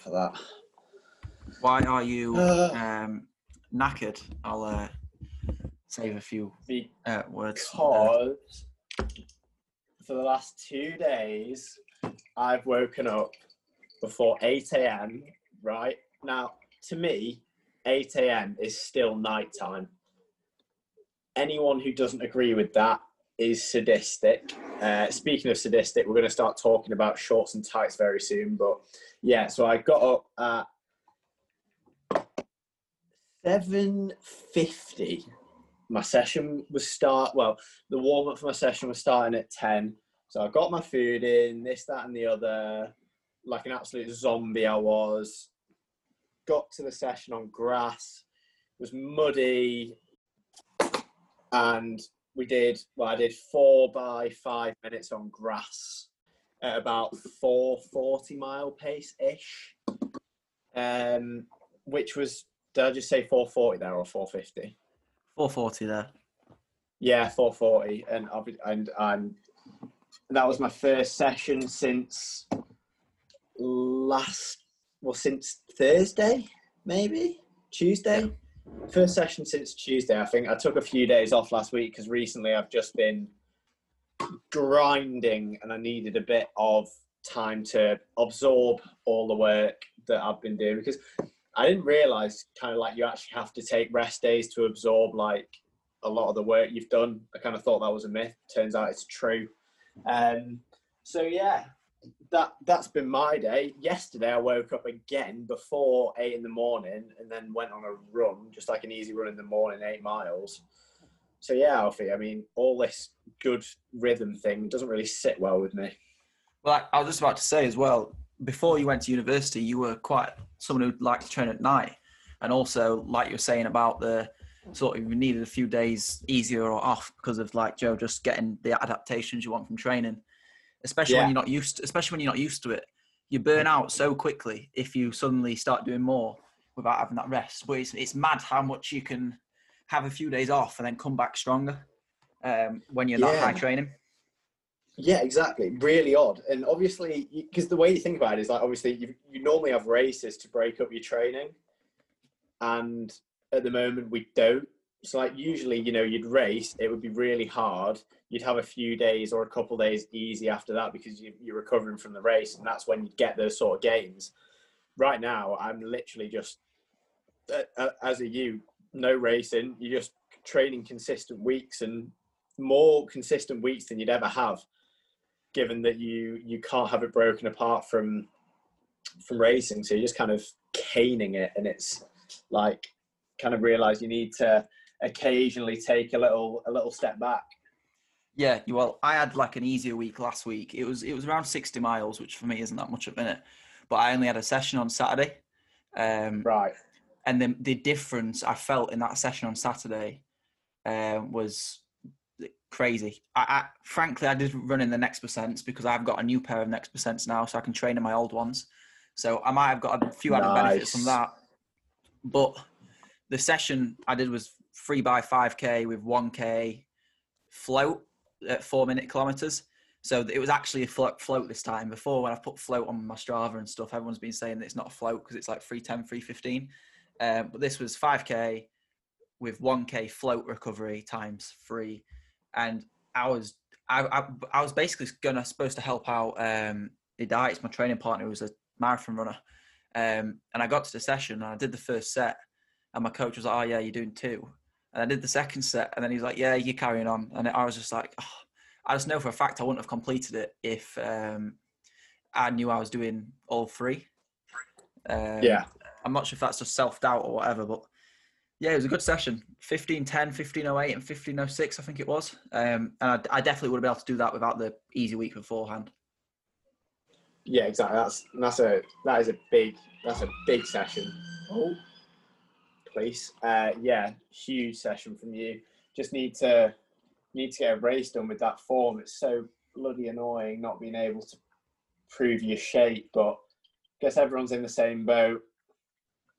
for that. Why are you Uh, um, knackered? I'll uh, save a few uh, words. Because for the last two days, I've woken up before 8 a.m. Right now, to me, 8 a.m. is still nighttime. Anyone who doesn't agree with that is sadistic. Uh, speaking of sadistic, we're going to start talking about shorts and tights very soon. But yeah, so I got up at 7.50 my session was start well the warm up for my session was starting at 10 so i got my food in this that and the other like an absolute zombie i was got to the session on grass it was muddy and we did well i did four by five minutes on grass at about 440 mile pace ish. Um which was did i just say 440 there or 450 440 there. yeah, 440, and be, and and that was my first session since last, well, since Thursday, maybe? Tuesday. First session since Tuesday. I think I took a few days off last week because recently I've just been grinding, and I needed a bit of time to absorb all the work that I've been doing because I didn't realize kind of like you actually have to take rest days to absorb like a lot of the work you've done. I kind of thought that was a myth. Turns out it's true. Um, so yeah, that that's been my day. Yesterday I woke up again before eight in the morning and then went on a run, just like an easy run in the morning, eight miles. So yeah, Alfie. I mean, all this good rhythm thing doesn't really sit well with me. Well, I was just about to say as well. Before you went to university, you were quite someone who liked to train at night, and also like you were saying about the sort of needed a few days easier or off because of like Joe just getting the adaptations you want from training, especially Yeah. when you're not used, to, especially when you're not used to it. You burn out so quickly if you suddenly start doing more without having that rest. But it's it's mad how much you can have a few days off and then come back stronger um, when you're not Yeah. high training. Yeah, exactly. Really odd. And obviously, because the way you think about it is like, obviously, you, you normally have races to break up your training. And at the moment, we don't. So, like, usually, you know, you'd race, it would be really hard. You'd have a few days or a couple days easy after that because you, you're recovering from the race. And that's when you get those sort of gains. Right now, I'm literally just, as a you, no racing. You're just training consistent weeks and more consistent weeks than you'd ever have given that you you can't have it broken apart from from racing so you're just kind of caning it and it's like kind of realize you need to occasionally take a little a little step back Yeah, well, I had like an easier week last week. It was it was around sixty miles, which for me isn't that much at the minute. But I only had a session on Saturday, um, right and the the difference I felt in that session on Saturday um, was crazy. I, I frankly I did run in the next percents because I've got a new pair of next percents now, so I can train in my old ones. So I might have got a few added benefits from that. But the session I did was three by five k with one k float at four minute kilometers. So it was actually a float, float this time. Before when I put float on my Strava and stuff, everyone's been saying that it's not a float because it's like 310, 315. Um, but this was 5k with 1k float recovery times three, and I was I, I, I was basically gonna supposed to help out um, Idai, It's my training partner, who was a marathon runner. Um, and I got to the session and I did the first set, and my coach was like, "Oh yeah, you're doing two. And I did the second set, and then he's like, "Yeah, you're carrying on." And I was just like, oh, "I just know for a fact I wouldn't have completed it if um, I knew I was doing all three. Um, yeah I'm not sure if that's just self doubt or whatever, but yeah, it was a good session. 1510, 1508, and 1506, I think it was. Um, and I, I definitely would have been able to do that without the easy week beforehand. yeah exactly that's that's a that is a big that's a big session oh please uh yeah huge session from you just need to need to get a race done with that form it's so bloody annoying not being able to prove your shape but I guess everyone's in the same boat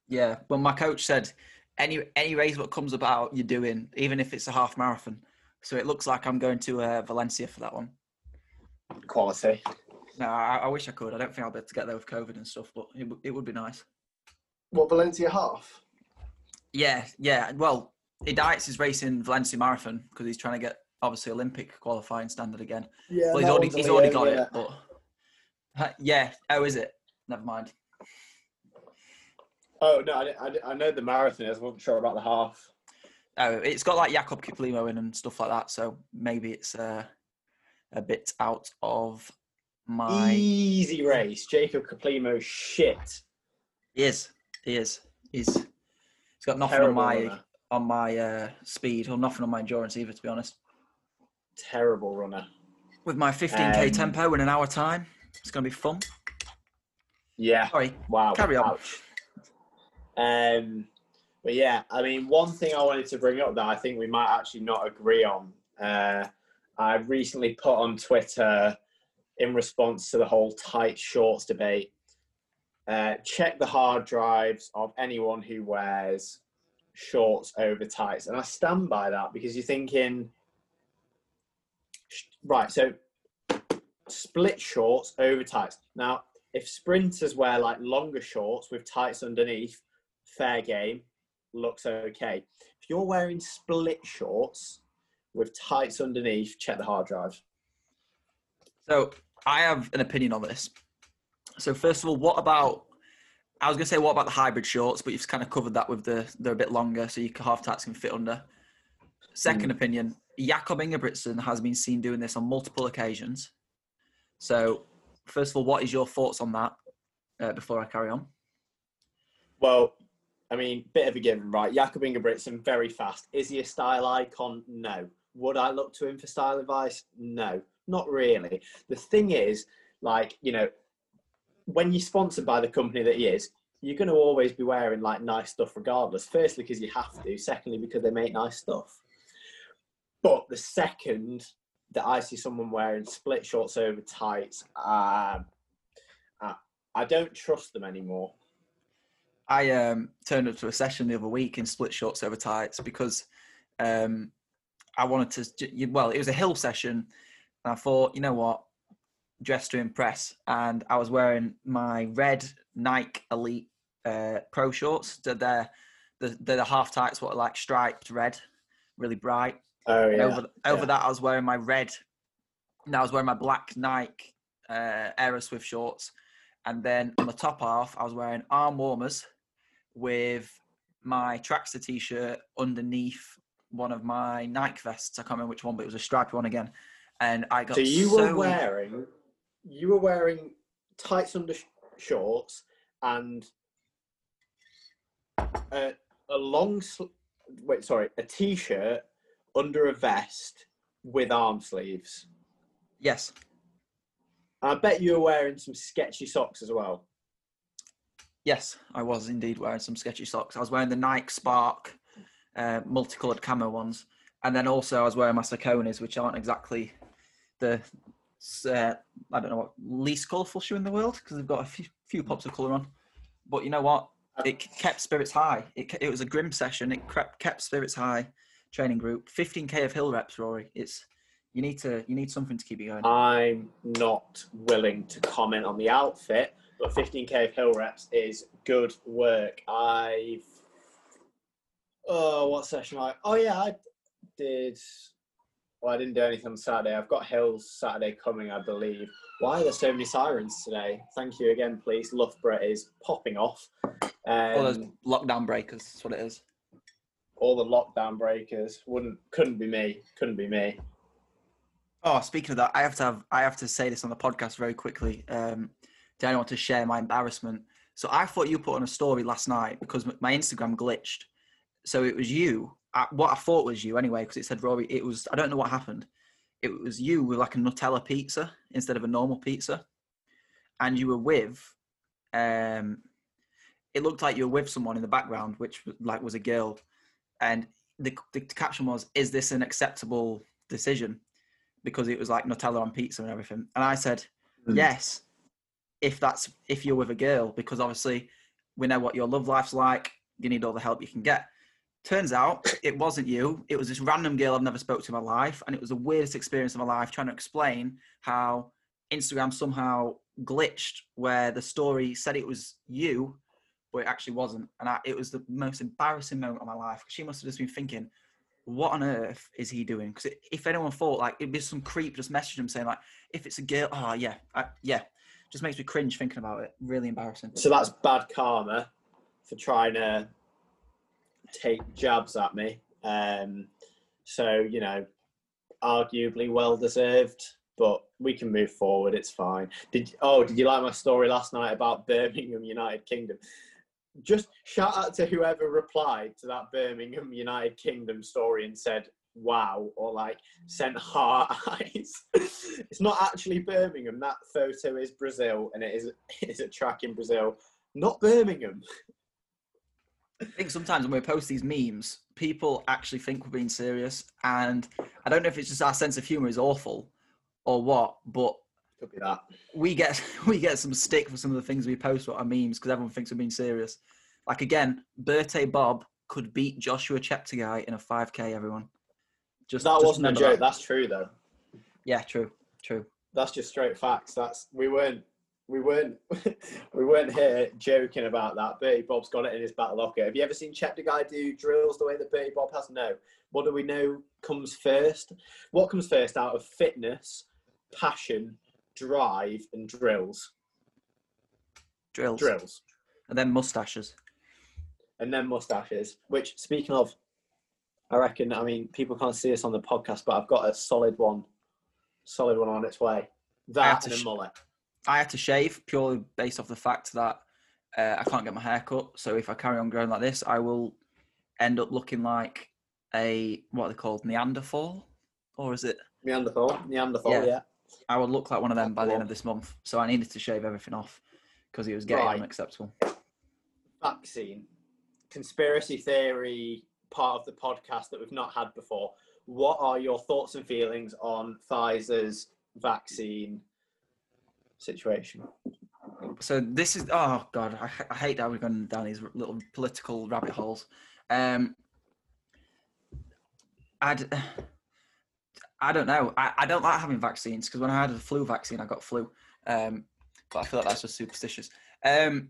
Yeah, well, my coach said any any race what comes about, you're doing, even if it's a half marathon. So it looks like I'm going to uh, Valencia for that one. quality No, I, I wish I could. I don't think I'll be able to get there with COVID and stuff, but it, w- it would be nice. What Valencia half? Yeah, yeah. Well, Idites is racing Valencia Marathon because he's trying to get obviously Olympic qualifying standard again. Yeah, Well, he's already he's already got it, but Uh, yeah. Oh, is it? Never mind. Oh no, I, I, I know the marathon. I wasn't sure about the half. Oh, it's got like Jacob Kiplimo in and stuff like that, so maybe it's uh, a bit out of my. Easy race. Jacob Kiplimo, shit. He is. He is. He's. He's got nothing Terrible on my runner. on my uh, speed or nothing on my endurance either, to be honest. Terrible runner. With my 15k Um, tempo in an hour time, it's gonna be fun. Yeah. Sorry, Wow. Carry on. Ouch. Um, but yeah, I mean, one thing I wanted to bring up that I think we might actually not agree on. Uh, I recently put on Twitter in response to the whole tight shorts debate. Uh, check the hard drives of anyone who wears shorts over tights, and I stand by that because you're thinking, right? So split shorts over tights. Now, if sprinters wear like longer shorts with tights underneath, fair game, looks okay. If you're wearing split shorts with tights underneath, check the hard drive. So I have an opinion on this. So first of all, what about? I was gonna say what about the hybrid shorts, but you've kind of covered that with the they're a bit longer, so your half tights can fit under. Second opinion: Jakob Ingebrigtsen has been seen doing this on multiple occasions. So, first of all, what is your thoughts on that? Uh, before I carry on, Well, I mean, bit of a given, right? Jakob Ingebrigtsen, very fast. Is he a style icon? No. Would I look to him for style advice? No, not really. The thing is, like, you know, when you're sponsored by the company that he is, you're going to always be wearing like nice stuff regardless. Firstly, because you have to. Secondly, because they make nice stuff. But the second that I see someone wearing split shorts over tights, um, I, I don't trust them anymore. I um, turned up to a session the other week in split shorts over tights because um, I wanted to. Well, it was a hill session, and I thought, you know what, dress to impress. And I was wearing my red Nike Elite uh, Pro shorts. They're they're the they're the half tights, what are like striped red, really bright. Oh And yeah. over over yeah. that, I was wearing my red. No, I was wearing my black Nike uh, Aeroswift shorts, and then on the top half, I was wearing arm warmers with my trackstaa t-shirt underneath one of my Nike vests. I can't remember which one, but it was a striped one again. And I got So you so, were wearing, you were wearing tights under sh- shorts and a, a long, sl- wait, sorry, a t-shirt under a vest with arm sleeves. yes, I bet you were wearing some sketchy socks as well. yes, I was indeed wearing some sketchy socks. I was wearing the Nike Spark uh, multicolored camo ones, and then also I was wearing my Saucony's, which aren't exactly the uh, I don't know what least colourful shoe in the world because they've got a few, few pops of colour on. But you know what? It kept spirits high. It, it was a grim session. It kept spirits high. Training group, 15k of hill reps, Rory. It's you need to you need something to keep you going. I'm not willing to comment on the outfit, but 15k of hill reps is good work. I've oh, what session I? Oh yeah, I did. Well, I didn't do anything on Saturday. I've got hills Saturday coming, I believe. Why are there so many sirens today? Thank you again, please. Loughborough is popping off. Um, All those lockdown breakers. That's what it is. all the lockdown breakers wouldn't couldn't be me. Couldn't be me. Oh, speaking of that, I have to have I have to say this on the podcast very quickly. Um, I want to share my embarrassment. So I thought you put on a story last night because my Instagram glitched. So it was you. I, what I thought was you anyway, because it said Rory. It was I don't know what happened. It was you with like a Nutella pizza instead of a normal pizza, and you were with. Um, it looked like you were with someone in the background, which like was a girl, and the, the caption was, "Is this an acceptable decision?" because it was like Nutella on pizza and everything. And I said, Mm. yes, if that's if you're with a girl, because obviously we know what your love life's like. You need all the help you can get. Turns out it wasn't you. It was this random girl I've never spoke to in my life, and it was the weirdest experience of my life trying to explain how Instagram somehow glitched where the story said it was you, but it actually wasn't. And I, it was the most embarrassing moment of my life. She must have just been thinking, what on earth is he doing? Because if anyone thought like it'd be some creep just message him saying like, if it's a girl, oh yeah, I, yeah, just makes me cringe thinking about it. Really embarrassing. So that's bad karma for trying to take jabs at me. Um, so you know, arguably well deserved, but we can move forward. It's fine. Did oh, did you like my story last night about Birmingham United Kingdom? Just shout out to whoever replied to that Birmingham United Kingdom story and said wow or like sent heart eyes. it's not actually Birmingham. That photo is Brazil and it is it is a track in Brazil, not Birmingham. I think sometimes when we post these memes, people actually think we're being serious, and I don't know if it's just our sense of humor is awful or what, but Could be that. we get we get some stick for some of the things we post what are memes because everyone thinks we're being serious. Like again, Bertie Bob could beat Joshua Cheptegei in a 5k. Everyone, just That just wasn't a joke. that. That's true though. Yeah, true, true. That's just straight facts. That's we weren't we weren't we weren't here joking about that. Bertie Bob's got it in his back locker. Have you ever seen Cheptegei do drills the way that Bertie Bob has? No. What do we know comes first? What comes first out of fitness, passion, drive, and drills? Drills, Drills. and then mustaches. and then mustaches. Which, speaking of, I reckon. I mean, people can't see us on the podcast, but I've got a solid one, solid one on its way. That and a sh- mullet. I had to shave purely based off the fact that uh, I can't get my hair cut. So if I carry on growing like this, I will end up looking like a what are they called Neanderthal, or is it? Neanderthal, Neanderthal. Yeah. Yeah. I would look like one of them by the end of this month. So I needed to shave everything off because it was getting Right. unacceptable. Vaccine, conspiracy theory part of the podcast that we've not had before. What are your thoughts and feelings on Pfizer's vaccine situation? So this is oh god, I, I hate how we're going down these little political rabbit holes. Um, I'd, I don't know. I, I don't like having vaccines because when I had the flu vaccine, I got flu. Um, but I feel like that's just superstitious. Um,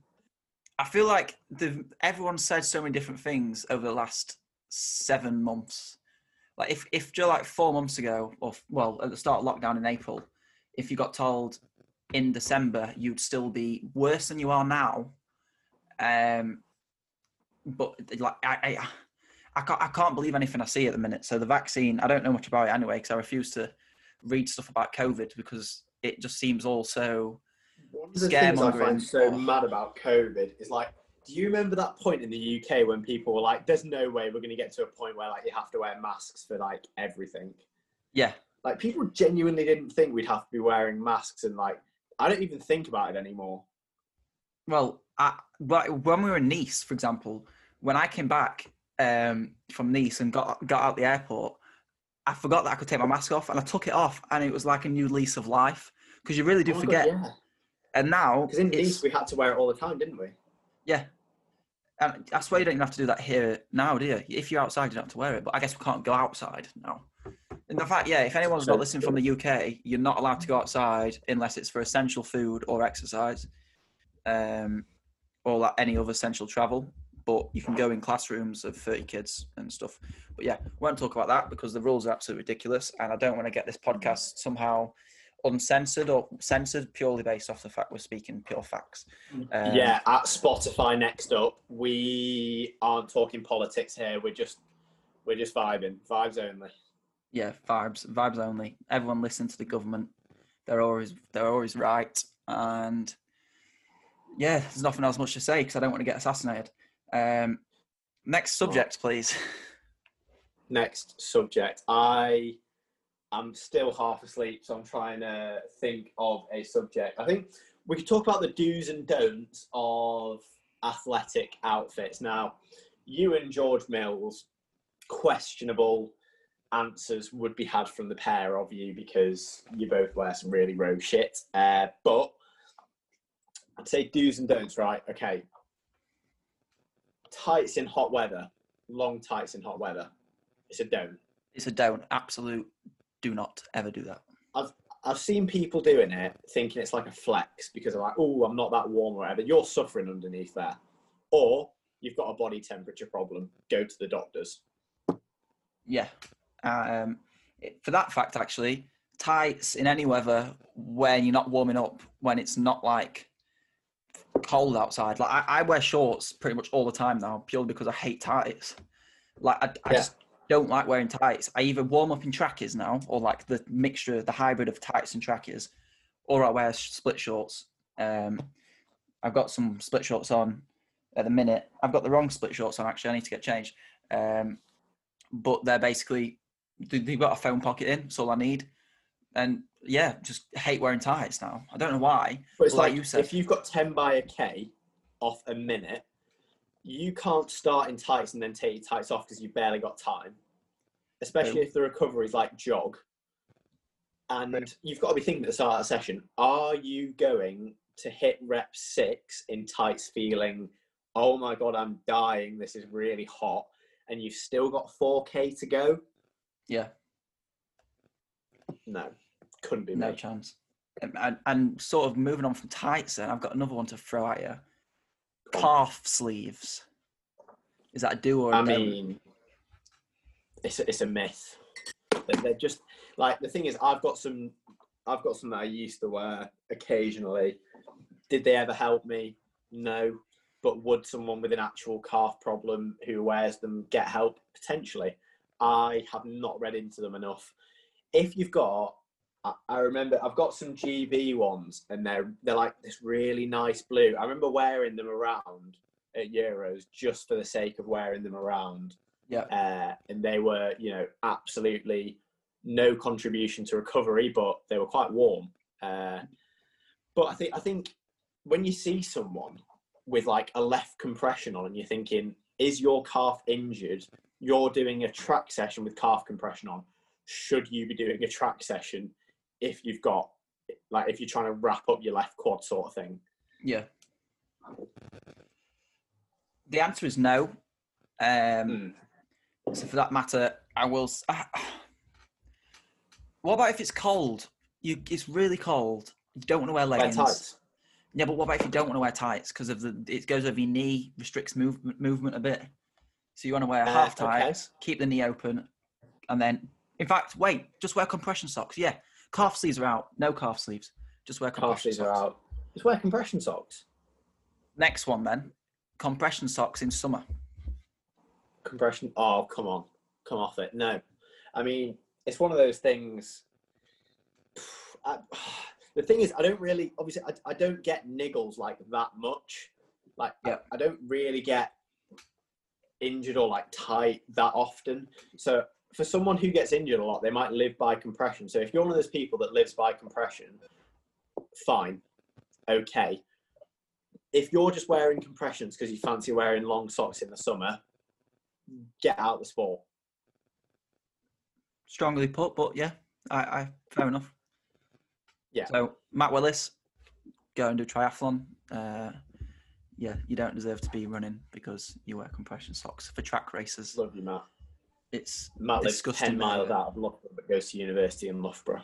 I feel like the everyone said so many different things over the last seven months. Like if if just like four months ago, or well at the start of lockdown in April, if you got told in December you'd still be worse than you are now. Um, but like I, I, I can't, I can't believe anything I see at the minute. So the vaccine, I don't know much about it anyway because I refuse to read stuff about COVID because it just seems all so. One of the things I find so mad about COVID is like, do you remember that point in the UK when people were like, "There's no way we're going to get to a point where like you have to wear masks for like everything." Yeah, Like people genuinely didn't think we'd have to be wearing masks, and like I don't even think about it anymore. well, I, but when we were in Nice, for example, when I came back um, from Nice and got got out the airport, I forgot that I could take my mask off, and I took it off, and it was like a new lease of life because you really do Oh my God, forget. yeah. And now, Because in Nice we had to wear it all the time, didn't we? Yeah. And I swear you don't even have to do that here now, do you? If you're outside, you don't have to wear it. But I guess we can't go outside now. In the fact, yeah, if anyone's not listening from the UK, you're not allowed to go outside unless it's for essential food or exercise, um, or like any other essential travel. But you can go in classrooms of 30 kids and stuff. But yeah, we won't talk about that because the rules are absolutely ridiculous, and I don't want to get this podcast somehow uncensored or censored purely based off the fact we're speaking pure facts. Um, yeah, at Spotify next up, we aren't talking politics here. We're just we're just vibing, vibes only. Yeah, vibes, vibes only. Everyone listen to the government. They're always they're always right, and yeah, there's nothing else much to say because I don't want to get assassinated. Um, next subject, please. Next subject. I, I am still half asleep, so I'm trying to think of a subject. I think we could talk about the do's and don'ts of athletic outfits. Now, you and George Mills, questionable answers would be had from the pair of you because you both wear some really rogue shit. Uh, but I'd say do's and don'ts, right? Okay. Tights in hot weather, long tights in hot weather. It's a don't. It's a don't. Absolute. Do not ever do that. I've I've seen people doing it thinking it's like a flex because they're like, oh, I'm not that warm or whatever. You're suffering underneath there. Or you've got a body temperature problem. Go to the doctors. Yeah. Um, for that fact, actually, tights in any weather when you're not warming up, when it's not like cold outside. Like I, I wear shorts pretty much all the time now, purely because I hate tights. Like I, I Yeah. just don't like wearing tights. I either warm up in trackers now, or like the mixture, the hybrid of tights and trackers, or I wear split shorts. Um, I've got some split shorts on at the minute. I've got the wrong split shorts on actually. I need to get changed. Um, but they're basically they've got a phone pocket in. That's all I need. And yeah, just hate wearing tights now. I don't know why. But it's Like like, you said. if you've got 10 by a K off a minute, you can't start in tights and then take your tights off because you've barely got time. Especially True. if the recovery is like jog. And you've got to be thinking at the start of the session, are you going to hit rep six in tights feeling, oh my God, I'm dying, this is really hot, and you've still got 4K to go? Yeah, No, couldn't be no me. chance. And, and, and sort of moving on from tights, then I've got another one to throw at you. Calf sleeves. Is that a do or a I don't? mean, it's a, it's a myth. They're, they're just like the thing is, I've got some, I've got some that I used to wear occasionally. Did they ever help me? No. But would someone with an actual calf problem who wears them get help? Potentially. I have not read into them enough. If you've got, I, I remember I've got some GB ones, and they're they're like this really nice blue. I remember wearing them around at Euros just for the sake of wearing them around. Yeah. Uh, and they were, you know, absolutely no contribution to recovery, but they were quite warm. Uh, but I think I think when you see someone with like a left compression on, and you're thinking, is your calf injured? You're doing a track session with calf compression on. Should you be doing a track session if you've got like if you're trying to wrap up your left quad sort of thing? Yeah. The answer is no. Um, Hmm. So for that matter, I will. ah, what about if it's cold? You, it's really cold. You don't want to wear Wear leggings. tights. Yeah, but what about if you don't want to wear tights because of the it goes over your knee, restricts movement movement a bit. So you want to wear Uh, half okay. keep the knee open, and then, in fact, wait, just wear compression socks. Yeah, calf sleeves are out. No calf sleeves. Just wear compression Calf sleeves socks. are out. Just wear compression socks. Next one then, compression socks in summer. compression. Oh, come on, come off it. No, I mean it's one of those things. I, the thing is, I don't really, obviously, I, I don't get niggles like that much. Like, I- Yeah. I, don't really get injured or like tight that often. So for someone who gets injured a lot, they might live by compression. So if you're one of those people that lives by compression, fine, okay. If you're just wearing compressions because you fancy wearing long socks in the summer, get out the sport. Strongly put, but yeah, I, I fair enough. Yeah. So Matt Willis, go and do triathlon. Uh, yeah, you don't deserve to be running because you wear compression socks for track races. Love you, Matt. It's Matt lives 10 miles out of Loughborough but goes to university in Loughborough.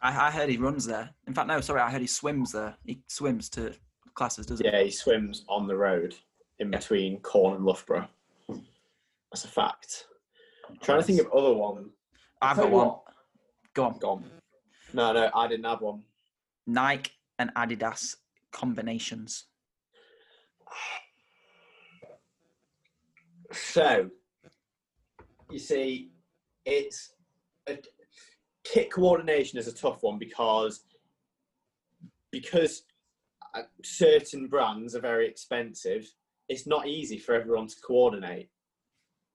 I, I heard he runs there. In fact, no, sorry, I heard he swims there. He swims to classes, doesn't he? Yeah, he swims on the road in Yeah. between Corn and Loughborough. That's a fact. trying to think of other one. I've got one. what, Go on. Gone. No, no, I didn't have one. Nike and Adidas combinations. So, you see, it's a, kit coordination is a tough one because because uh, certain brands are very expensive. It's not easy for everyone to coordinate,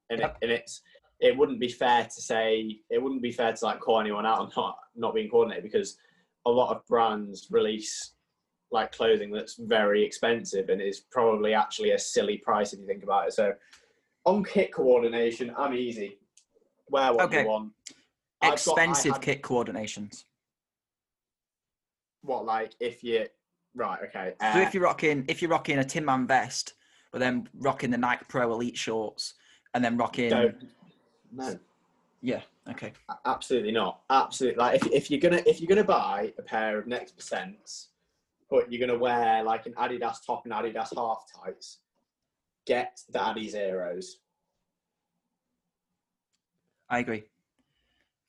and Yep. it, and it's it wouldn't be fair to say it wouldn't be fair to like call anyone out on not not being coordinated because a lot of brands release like clothing that's very expensive and is probably actually a silly price if you think about it. So on kit coordination, I'm easy. Wear what Okay. you want. I've got- Expensive had- kit coordinations. What like if you right? Okay. So uh, if you're rocking, if you're rocking a Tinman vest, but then rocking the Nike Pro Elite shorts, and then rocking don't no Yeah. Okay. Absolutely not. Absolutely. Like if, if you're gonna if you're gonna buy a pair of Next Percents, but you're gonna wear like an Adidas top and Adidas half tights, get the Adi Zeros. I agree.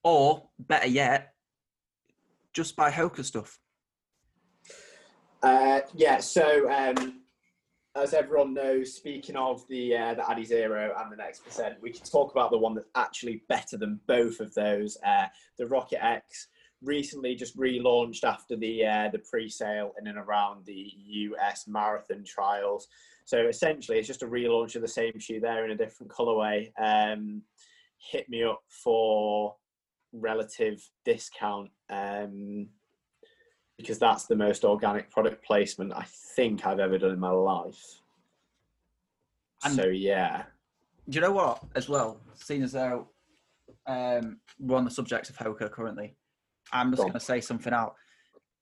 Or better yet, just buy Hoka stuff. Uh, yeah. So um, as everyone knows, speaking of the uh, the Adi Zero and the Next Percent, we can talk about the one that's actually better than both of those. Uh, the Rocket X recently just relaunched after the uh, the pre-sale in and around the US marathon trials. So essentially, it's just a relaunch of the same shoe there in a different colorway. Um, hit me up for relative discount. Um, because that's the most organic product placement I think I've ever done in my life. And- so yeah, Do you know what? As well, seeing as though um, we're on the subject of Hoka currently, I'm just going to say something out,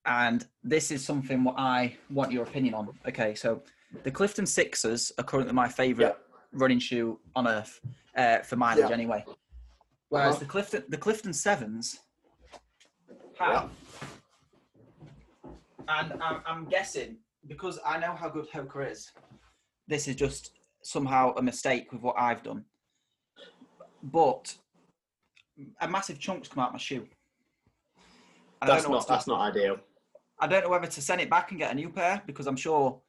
and this is something what I want your opinion on. Okay, so the Clifton Sixers are currently my favourite running shoe on earth uh, for mileage, Yeah. anyway. Whereas Uh-huh. the Clifton the Clifton Sevens have, and I'm, I'm guessing because I know how good Hoka is, this is just somehow a mistake with what I've done. But a massive chunks come out my shoe. And I that's don't know not that's not ideal. I don't know whether to send it back and get a new pair because I'm sure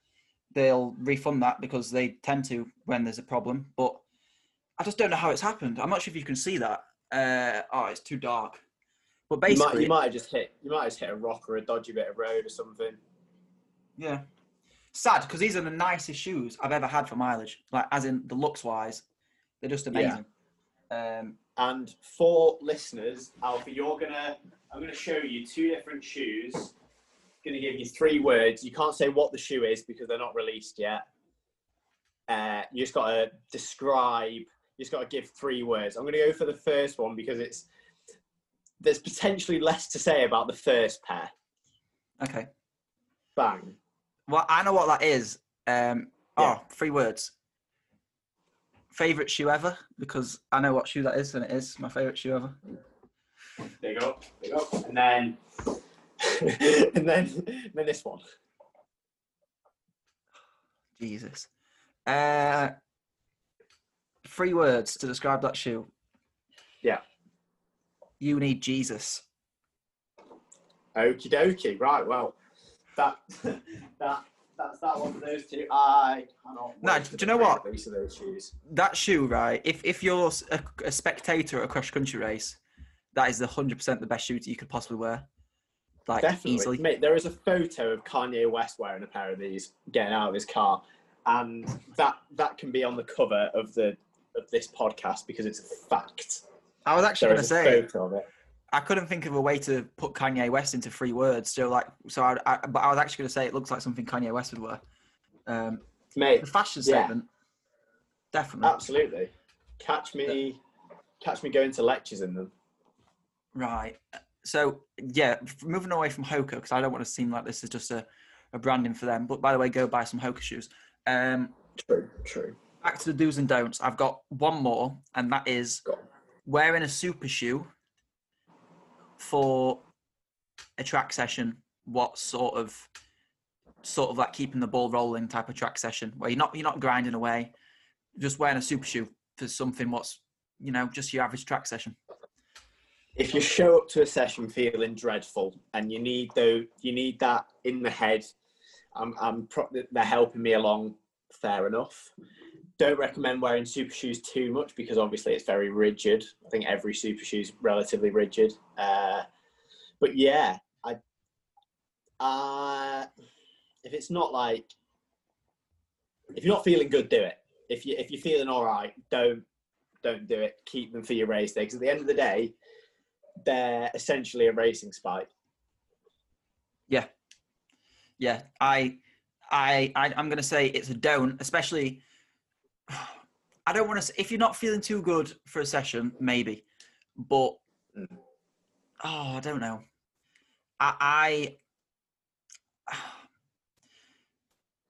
they'll refund that because they tend to when there's a problem. But I just don't know how it's happened. I'm not sure if you can see that. Uh, oh, it's too dark. But You might, basically, you might have just hit you might have just hit a rock or a dodgy bit of road or something. yeah, sad because these are the nicest shoes I've ever had for mileage. Like as in the looks wise, they're just amazing. Um, And for listeners, Alfie, you're gonna I'm gonna show you two different shoes. Gonna give you three words. You can't say what the shoe is because they're not released yet. Uh, you just gotta describe. You just gotta give three words. I'm gonna go for the first one because it's there's potentially less to say about the first pair. okay. Bang. Well, I know what that is. Um, Yeah. Oh, three words. Favorite shoe ever because I know what shoe that is, and it is my favorite shoe ever. There you go. There you go. And then and then and then this one. Jesus. Uh, three words to describe that shoe. Yeah. You need Jesus. Okie dokie. Right. Well, that that that's that one for those two. I cannot. No, do you know what? release of those shoes. That shoe, right? If if you're a spectator at a cross country race, that is the hundred percent the best shoe that you could possibly wear. Like Definitely, easily. mate. There is a photo of Kanye West wearing a pair of these, getting out of his car, and that that can be on the cover of the of this podcast because it's a fact. I was actually going to say photo of it. I couldn't think of a way to put Kanye West into three words. So like, so I, I but I was actually going to say it looks like something Kanye West would wear. Um, Mate, the fashion Yeah. statement, definitely. absolutely. Catch me, catch me going to lectures in them. Right. So yeah, moving away from Hoka because I don't want to seem like this is just a, a branding for them. But by the way, go buy some Hoka shoes. Um, True, true. back to the do's and don'ts. I've got one more, and that is wearing a super shoe for a track session. What sort of sort of like keeping the ball rolling type of track session where you're not you're not grinding away, just wearing a super shoe for something what's you know just your average track session. If you show up to a session feeling dreadful and you need though you need that in the head i'm, I'm pro- they're helping me along fair enough. Don't recommend wearing super shoes too much because obviously it's very rigid. I think every super shoe is relatively rigid. Uh, but yeah i uh, if it's not like if you're not feeling good do it. If you if you're feeling all right don't don't do it. Keep them for your race day. Because at the end of the day they're essentially a racing spike. Yeah, I, I, I I'm gonna say it's a don't, especially. I don't want to. If you're not feeling too good for a session, maybe, but oh, I don't know. I, I,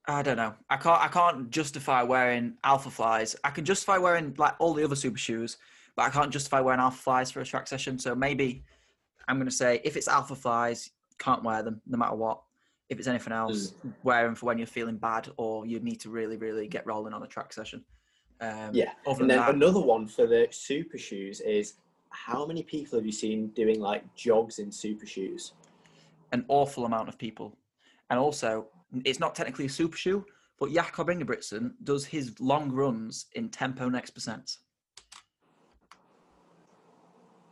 I don't know. I can't. I can't justify wearing Alpha Flies. I can justify wearing like all the other super shoes, but I can't justify wearing alpha flies for a track session. So maybe I'm going to say if it's alpha flies, can't wear them no matter what. If it's anything else, wear them for when you're feeling bad or you need to really, really get rolling on a track session. Um, Yeah, And then that, another one for the super shoes is how many people have you seen doing like jogs in super shoes? an awful amount of people. And also, it's not technically a super shoe, but Jakob Ingebrigtsen does his long runs in tempo next percent.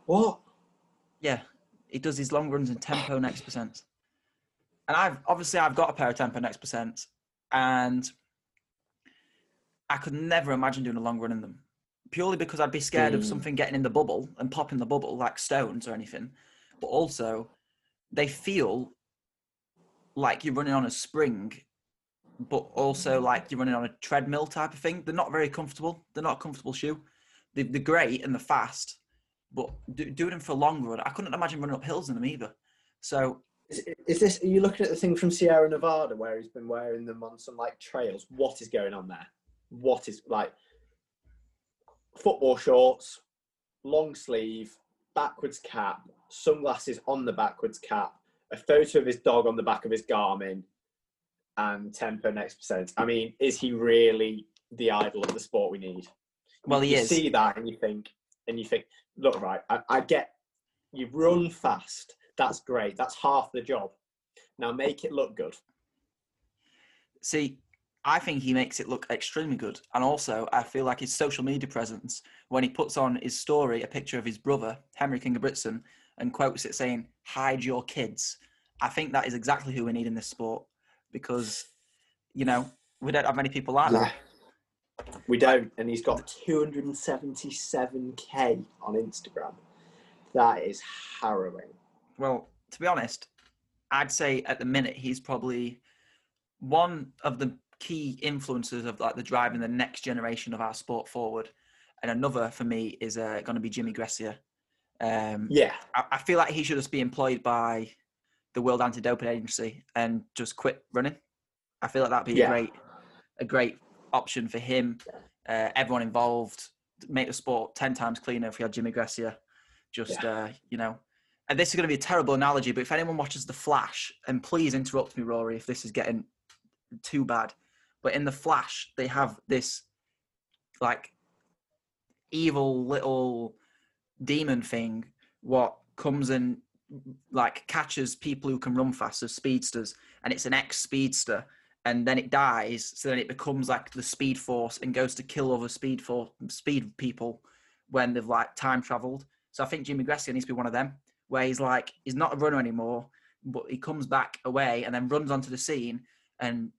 What? Yeah, he does his long runs in tempo next percent. And I've obviously I've got a pair of tempo next percent, and I could never imagine doing a long run in them, purely because I'd be scared of Mm. something getting in the bubble and popping the bubble like stones or anything. But also, they feel like you're running on a spring, but also like you're running on a treadmill type of thing. They're not very comfortable. They're not a comfortable shoe. They, they're great and they're fast, but do, doing them for a long run, I couldn't imagine running up hills in them either. So Is, is this? Are you looking at the thing from Sierra Nevada where he's been wearing them on some like trails? What is going on there? What is like football shorts, long sleeve, backwards cap, sunglasses on the backwards cap, a photo of his dog on the back of his Garmin, and tempo next percent. I mean, is he really the idol of the sport we need? Well, he you is. see that and you think, and you think, look, right, I, I get you run fast. That's great. That's half the job. Now make it look good. See, I think he makes it look extremely good. And also, I feel like his social media presence, when he puts on his story a picture of his brother, Henrik Ingebrigtsen, and quotes it saying, hide your kids, I think that is exactly who we need in this sport because, you know, we don't have many people like that. We don't, and he's got 277k on Instagram. That is harrowing. Well, to be honest, I'd say at the minute he's probably one of the key influences of like the driving the next generation of our sport forward. And another for me is uh, going to be Jimmy Gressier. Um, Yeah, I, I feel like he should just be employed by the World Anti-Doping Agency and just quit running. I feel like that'd be Yeah. a great, a great option for him. Uh, everyone involved, make the sport ten times cleaner if we had Jimmy Gressier. Just uh, you know, and this is going to be a terrible analogy, but if anyone watches The Flash, and please interrupt me, Rory, if this is getting too bad. But in The Flash, they have this like evil little demon thing what comes and like catches people who can run fast, so speedsters, and it's an ex speedster, and then it dies, so then it becomes like the speed force and goes to kill other speed for speed people when they've like time traveled. So I think Jimmy Gressier needs to be one of them, where he's like he's not a runner anymore, but he comes back away and then runs onto the scene and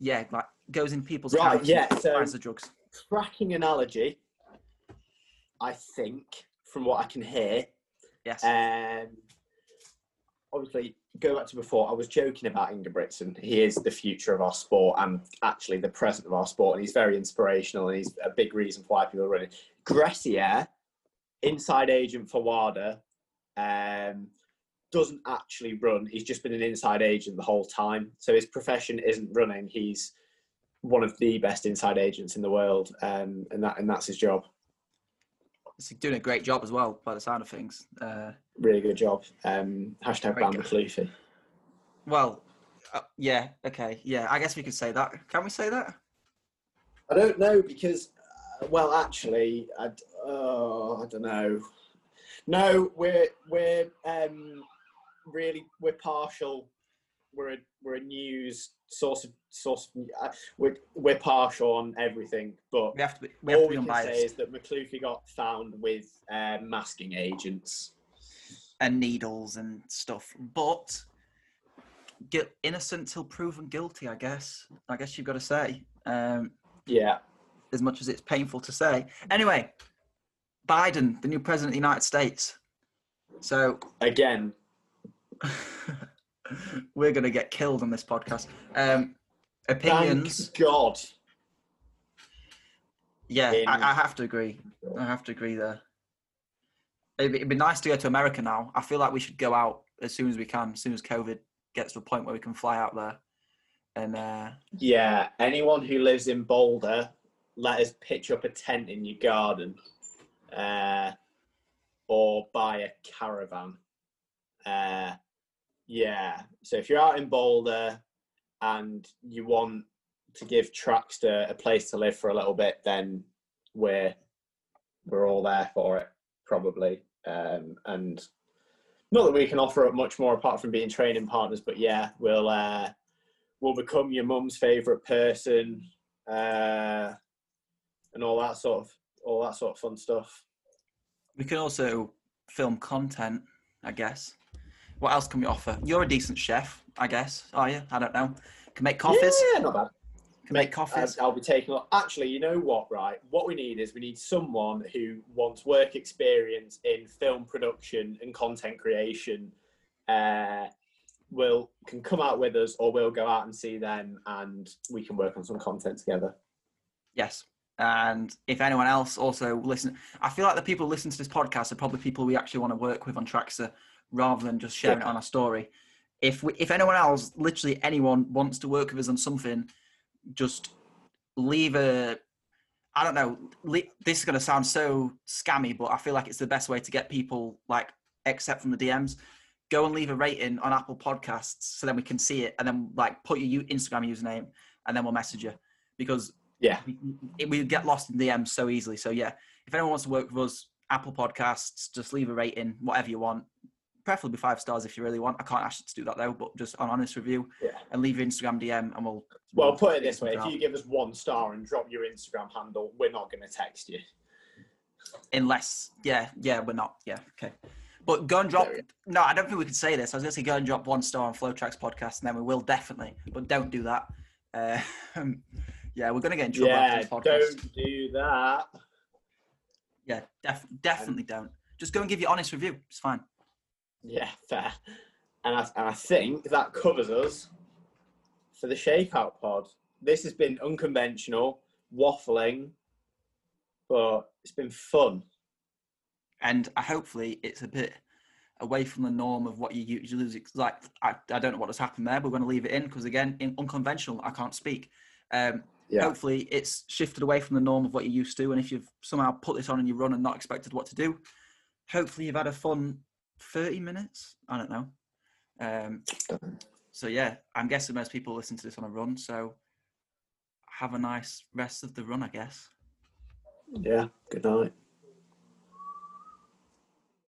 yeah, like goes in people's Right, yeah, so- finds the drugs. cracking analogy. I think, from what I can hear, Yes. Um, obviously, go back to before, I was joking about Ingebrigtsen. He is the future of our sport and actually the present of our sport, and he's very inspirational and he's a big reason why people are running. Gressier, inside agent for WADA, um, doesn't actually run. He's just been an inside agent the whole time. So his profession isn't running. He's one of the best inside agents in the world, um, and that and that's his job. He's doing a great job as well, by the sound of things. Uh, Really good job. Um, hashtag ban guy. McLuffy. well, uh, yeah, okay, yeah. I guess we could say that. Can we say that? I don't know because, uh, well, actually, I, oh, I don't know. No, we're we're um, really we're partial. We're a, we're a news source of source. Of, uh, we're we're partial on everything, but We have to be. We have all to be we can say is that McLuffy got found with uh, masking agents. and needles and stuff. But gu- innocent till proven guilty, I guess. I guess you've got to say, um, Yeah, as much as it's painful to say. Anyway, Biden, the new president of the United States. So again, we're going to get killed on this podcast. Um, opinions. thank God. Yeah, in- I, I have to agree. I have to agree there. It'd be, it'd be nice to go to America now. I feel like we should go out as soon as we can, as soon as COVID gets to a point where we can fly out there. And uh, Yeah, anyone who lives in Boulder, let us pitch up a tent in your garden. uh, or buy a caravan. Uh, yeah. So if you're out in Boulder and you want to give Trackstaa a place to live for a little bit, then we're we're all there for it, probably. Um, and not that we can offer up much more apart from being training partners, but yeah, we'll uh, we'll become your mum's favourite person, uh, and all that sort of all that sort of fun stuff. We can also film content, I guess. What else can we offer? You're a decent chef, I guess. Are you? I don't know. Can make coffees. Yeah, not bad. Can make coffees. I'll be taking. Actually, you know what? Right, what we need is we need someone who wants work experience in film production and content creation. Uh, will can come out with us, or we'll go out and see them, and we can work on some content together. Yes. And if anyone else also listen, I feel like the people who listen to this podcast are probably people we actually want to work with on Trackstaa rather than just sharing it on our story. If we, if anyone else, literally anyone, wants to work with us on something, just leave a. I don't know. Le- this is going to sound so scammy, but I feel like it's the best way to get people like except from the DMs. Go and leave a rating on Apple Podcasts so then we can see it, and then like put your Instagram username, and then we'll message you because Yeah, we, we get lost in DMs so easily. So yeah, if anyone wants to work with us, Apple Podcasts, just leave a rating, whatever you want. Preferably five stars if you really want. I can't ask you to do that though, but just an honest review yeah. and leave your Instagram DM and we'll. Well, we'll put it this way: if you give us one star and drop your Instagram handle, we're not going to text you. unless yeah, yeah, we're not. Yeah, okay. But go and drop. No, I don't think we could say this. I was going to say go and drop one star on FloTrack's podcast, and then we will definitely. But don't do that. Uh, yeah, we're going to get in trouble Yeah, after this podcast. don't do that. Yeah, def- definitely don't. Just go and give your honest review. It's fine. Yeah, fair. And I, and I think that covers us for the Shakeout Pod. This has been unconventional, waffling, but it's been fun. and hopefully it's a bit away from the norm of what you usually ex- like. I, I don't know what has happened there. But we're going to leave it in because again, in unconventional, I can't speak. Um, Yeah. Hopefully, it's shifted away from the norm of what you're used to. And if you've somehow put this on and you run and not expected what to do, hopefully you've had a fun 30 minutes. I don't know. Um, so yeah, I'm guessing most people listen to this on a run. So have a nice rest of the run, I guess. Yeah, good night.